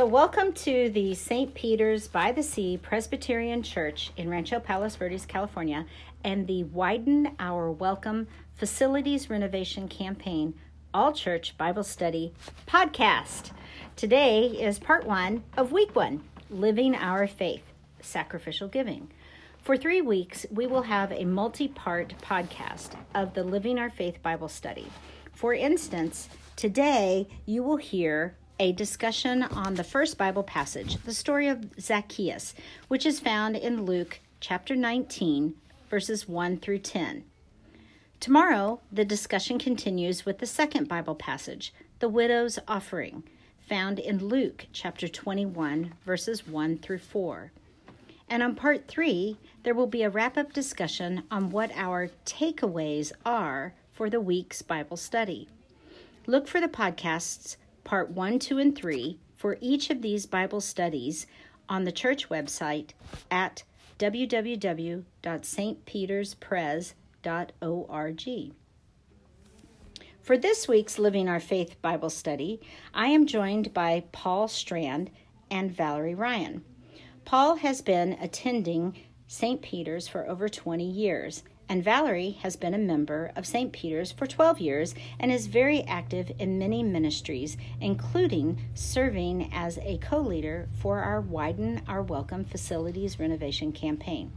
So, welcome to the St. Peter's by the Sea Presbyterian Church in Rancho Palos Verdes, California, and the Widen Our Welcome Facilities Renovation Campaign All Church Bible Study podcast. Today is part one of week one Living Our Faith Sacrificial Giving. For three weeks, we will have a multi part podcast of the Living Our Faith Bible study. For instance, today you will hear a discussion on the first Bible passage, the story of Zacchaeus, which is found in Luke chapter 19, verses 1 through 10. Tomorrow, the discussion continues with the second Bible passage, the widow's offering, found in Luke chapter 21, verses 1 through 4. And on part three, there will be a wrap up discussion on what our takeaways are for the week's Bible study. Look for the podcasts part 1, 2, and 3 for each of these Bible studies on the church website at www.stpeterspres.org. For this week's Living Our Faith Bible study, I am joined by Paul Strand and Valerie Ryan. Paul has been attending St. Peter's for over 20 years and Valerie has been a member of St. Peter's for 12 years and is very active in many ministries, including serving as a co leader for our Widen Our Welcome Facilities Renovation campaign.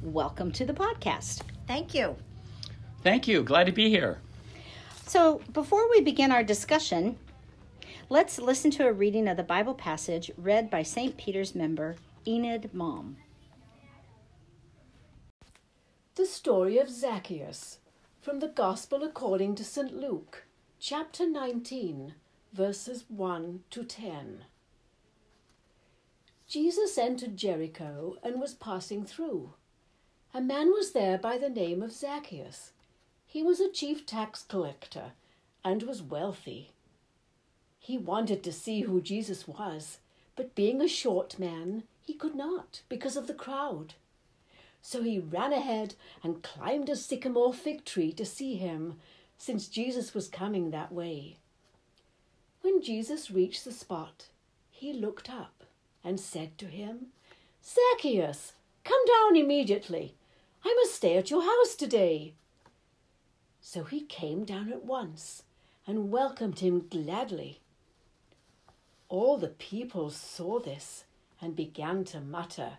Welcome to the podcast. Thank you. Thank you. Glad to be here. So, before we begin our discussion, let's listen to a reading of the Bible passage read by St. Peter's member Enid Mom. The story of Zacchaeus from the Gospel according to St. Luke, chapter 19, verses 1 to 10. Jesus entered Jericho and was passing through. A man was there by the name of Zacchaeus. He was a chief tax collector and was wealthy. He wanted to see who Jesus was, but being a short man, he could not because of the crowd. So he ran ahead and climbed a sycamore fig tree to see him, since Jesus was coming that way. When Jesus reached the spot, he looked up and said to him, Zacchaeus, come down immediately. I must stay at your house today. So he came down at once and welcomed him gladly. All the people saw this and began to mutter,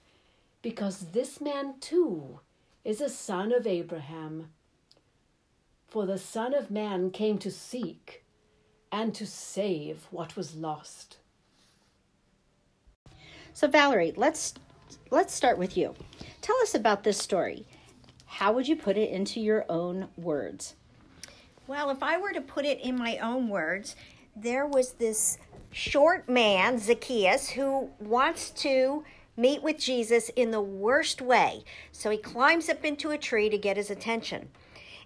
because this man too is a son of Abraham. For the Son of Man came to seek and to save what was lost. So Valerie, let's let's start with you. Tell us about this story. How would you put it into your own words? Well, if I were to put it in my own words, there was this short man, Zacchaeus, who wants to meet with Jesus in the worst way. So he climbs up into a tree to get his attention.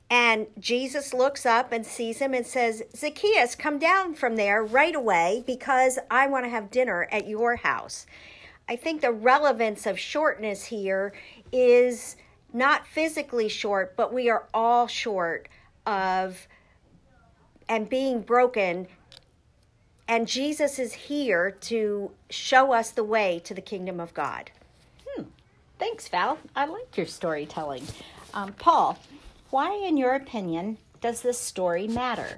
And Jesus looks up and sees him and says, Zacchaeus, come down from there right away because I want to have dinner at your house. I think the relevance of shortness here is not physically short, but we are all short of and being broken and Jesus is here to show us the way to the kingdom of God. Hmm. Thanks, Val. I like your storytelling. Um, Paul, why, in your opinion, does this story matter?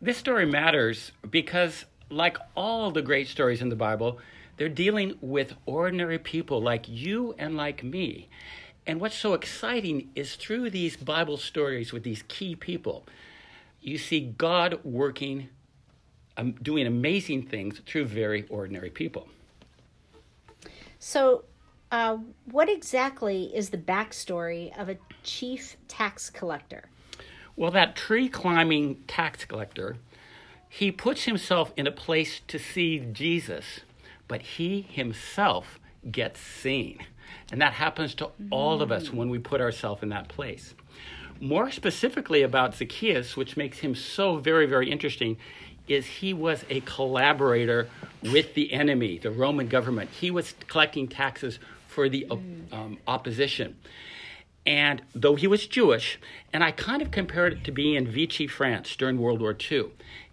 This story matters because, like all the great stories in the Bible, they're dealing with ordinary people like you and like me. And what's so exciting is through these Bible stories with these key people, you see God working um, doing amazing things through very ordinary people. So, uh, what exactly is the backstory of a chief tax collector? Well, that tree climbing tax collector, he puts himself in a place to see Jesus, but he himself gets seen. And that happens to all of us when we put ourselves in that place. More specifically about Zacchaeus, which makes him so very, very interesting, is he was a collaborator with the enemy, the Roman government. He was collecting taxes for the um, opposition. And though he was Jewish, and I kind of compared it to being in Vichy, France during World War II.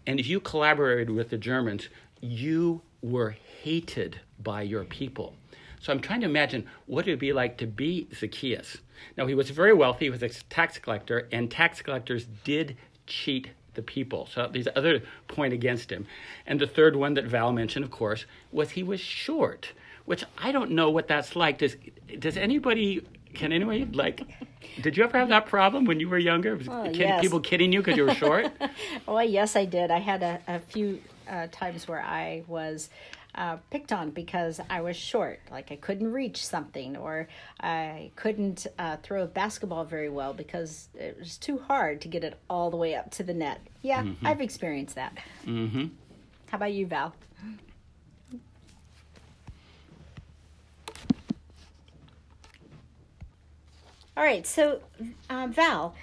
And if you collaborated with the Germans, you were hated by your people. So I'm trying to imagine what it would be like to be Zacchaeus. Now, he was very wealthy, he was a tax collector, and tax collectors did cheat the people. So these other point against him. And the third one that Val mentioned, of course, was he was short, which I don't know what that's like. Does does anybody can anybody like did you ever have that problem when you were younger? Oh, Kid- yes. People kidding you because you were short? Oh, yes, I did. I had a, a few uh, times where I was uh, picked on because I was short. Like I couldn't reach something, or I couldn't uh, throw a basketball very well because it was too hard to get it all the way up to the net. Yeah, I've experienced that. Mm-hmm. How about you, Val? All right, so uh, Val,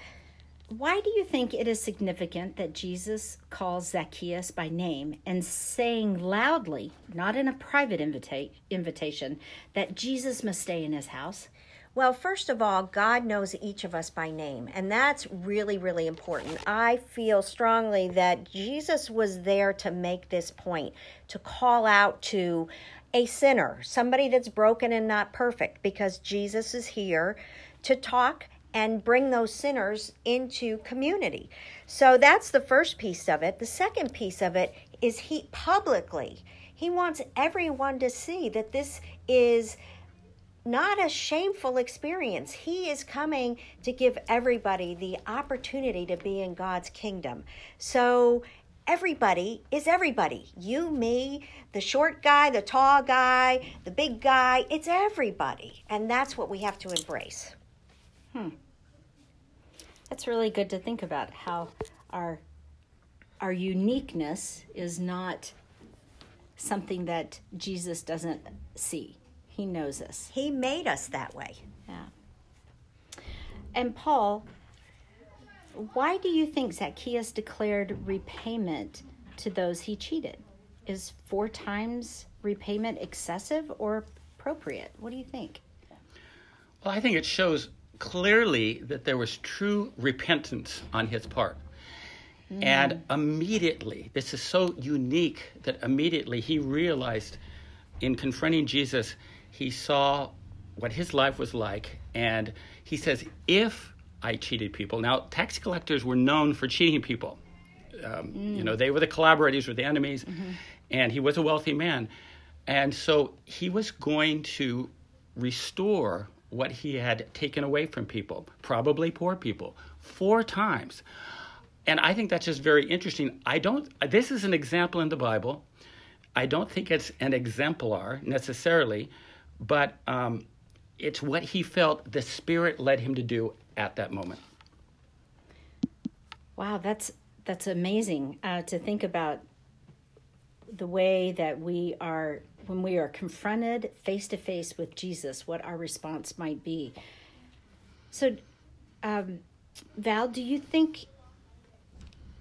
why do you think it is significant that Jesus calls Zacchaeus by name and saying loudly, not in a private invita- invitation, that Jesus must stay in his house? Well, first of all, God knows each of us by name, and that's really, really important. I feel strongly that Jesus was there to make this point, to call out to a sinner, somebody that's broken and not perfect, because Jesus is here to talk and bring those sinners into community. So that's the first piece of it. The second piece of it is he publicly, he wants everyone to see that this is not a shameful experience. He is coming to give everybody the opportunity to be in God's kingdom. So everybody is everybody. You, me, the short guy, the tall guy, the big guy, it's everybody. And that's what we have to embrace. Hmm. That's really good to think about how our our uniqueness is not something that Jesus doesn't see. He knows us. He made us that way. Yeah. And Paul, why do you think Zacchaeus declared repayment to those he cheated? Is four times repayment excessive or appropriate? What do you think? Well, I think it shows clearly that there was true repentance on his part. And mm. immediately, this is so unique that immediately he realized in confronting Jesus, he saw what his life was like. And he says, If I cheated people. Now, tax collectors were known for cheating people. Um, You know, mm. they were the collaborators with the enemies, mm-hmm. and he was a wealthy man. And so he was going to restore what he had taken away from people, probably poor people, four times. And I think that's just very interesting. I don't, this is an example in the Bible. I don't think it's an exemplar necessarily, but um, it's what he felt the Spirit led him to do at that moment. Wow, that's that's amazing uh, to think about the way that we are when we are confronted face to face with Jesus, what our response might be. So, um, Val, do you think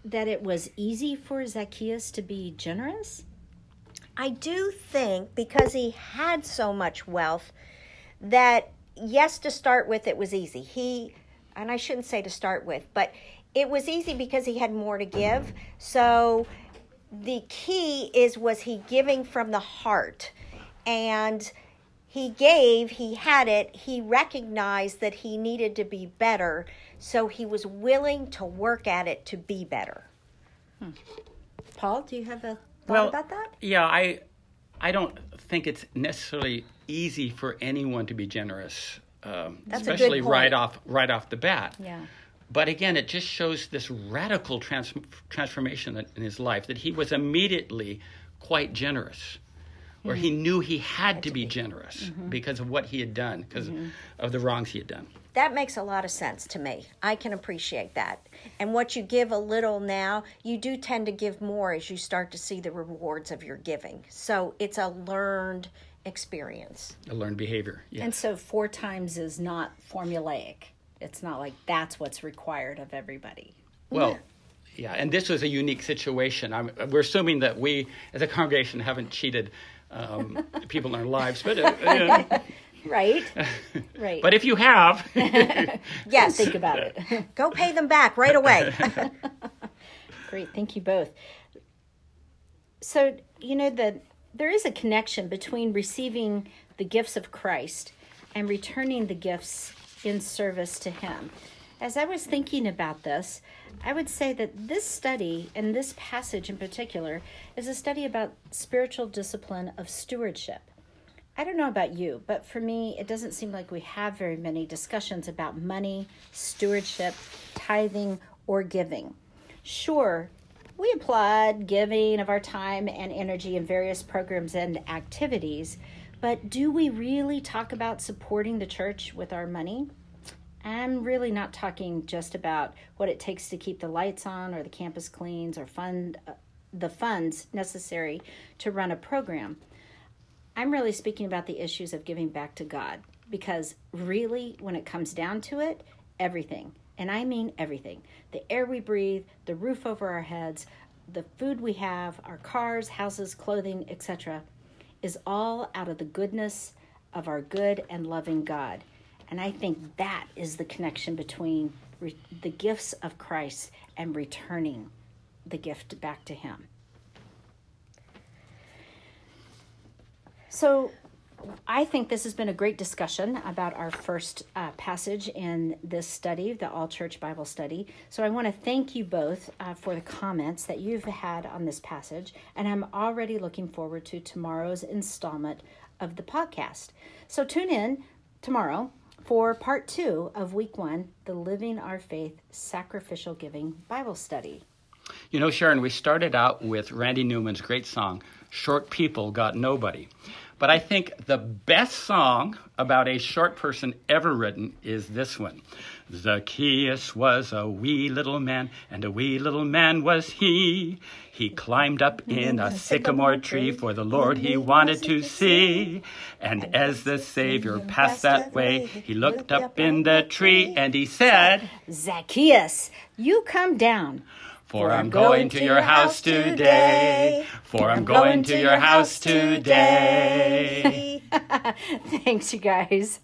that it was easy for Zacchaeus to be generous? I do think because he had so much wealth that yes to start with it was easy. He and I shouldn't say to start with, but it was easy because he had more to give. So the key is was he giving from the heart and he gave, he had it, he recognized that he needed to be better, so he was willing to work at it to be better. Paul, do you have a thought Well, about that? Yeah, I, I don't think it's necessarily easy for anyone to be generous, um, That's a good especially right off right off the bat. Yeah. But again, it just shows this radical trans- transformation in in his life that he was immediately quite generous, or he mm-hmm. knew he had to be generous mm-hmm. because of what he had done, because mm-hmm. of the wrongs he had done. that makes a lot of sense to me. I can appreciate that. And what you give a little now, you do tend to give more as you start to see the rewards of your giving. So it's a learned experience. A learned behavior. Yes. And so four times is not formulaic. It's not like that's what's required of everybody. Well, yeah, and this was a unique situation. I'm, we're assuming that we, as a congregation, haven't cheated um, people in our lives, but uh, Right? Right. but if you have, Yes, think about it. go pay them back right away. Great, thank you both. So, you know that there is a connection between receiving the gifts of Christ and returning the gifts in service to him. As I was thinking about this, I would say that this study and this passage in particular is a study about spiritual discipline of stewardship. I don't know about you, but for me, it doesn't seem like we have very many discussions about money, stewardship, tithing, or giving. Sure, we applaud giving of our time and energy in various programs and activities, but do we really talk about supporting the church with our money? I'm really not talking just about what it takes to keep the lights on or the campus cleans or fund uh, the funds necessary to run a program. I'm really speaking about the issues of giving back to God because really when it comes down to it, everything, and I mean everything, the air we breathe, the roof over our heads, the food we have, our cars, houses, clothing, etc., is all out of the goodness of our good and loving God. And I think that is the connection between re- the gifts of Christ and returning the gift back to Him. So, I think this has been a great discussion about our first uh, passage in this study, the All Church Bible Study. So, I want to thank you both uh, for the comments that you've had on this passage, and I'm already looking forward to tomorrow's installment of the podcast. So, tune in tomorrow for part two of week one the Living Our Faith Sacrificial Giving Bible Study. you know, Sharon, we started out with Randy Newman's great song, Short People Got Nobody. But I think the best song about a short person ever written is this one. Zacchaeus was a wee little man, and a wee little man was he. He climbed up in a sycamore tree, for the Lord he wanted to see. And as the Savior passed that way, he looked up in the tree, and he said, Zacchaeus, you come down. For I'm going to your house today. For I'm going to your house today. Thanks, you guys.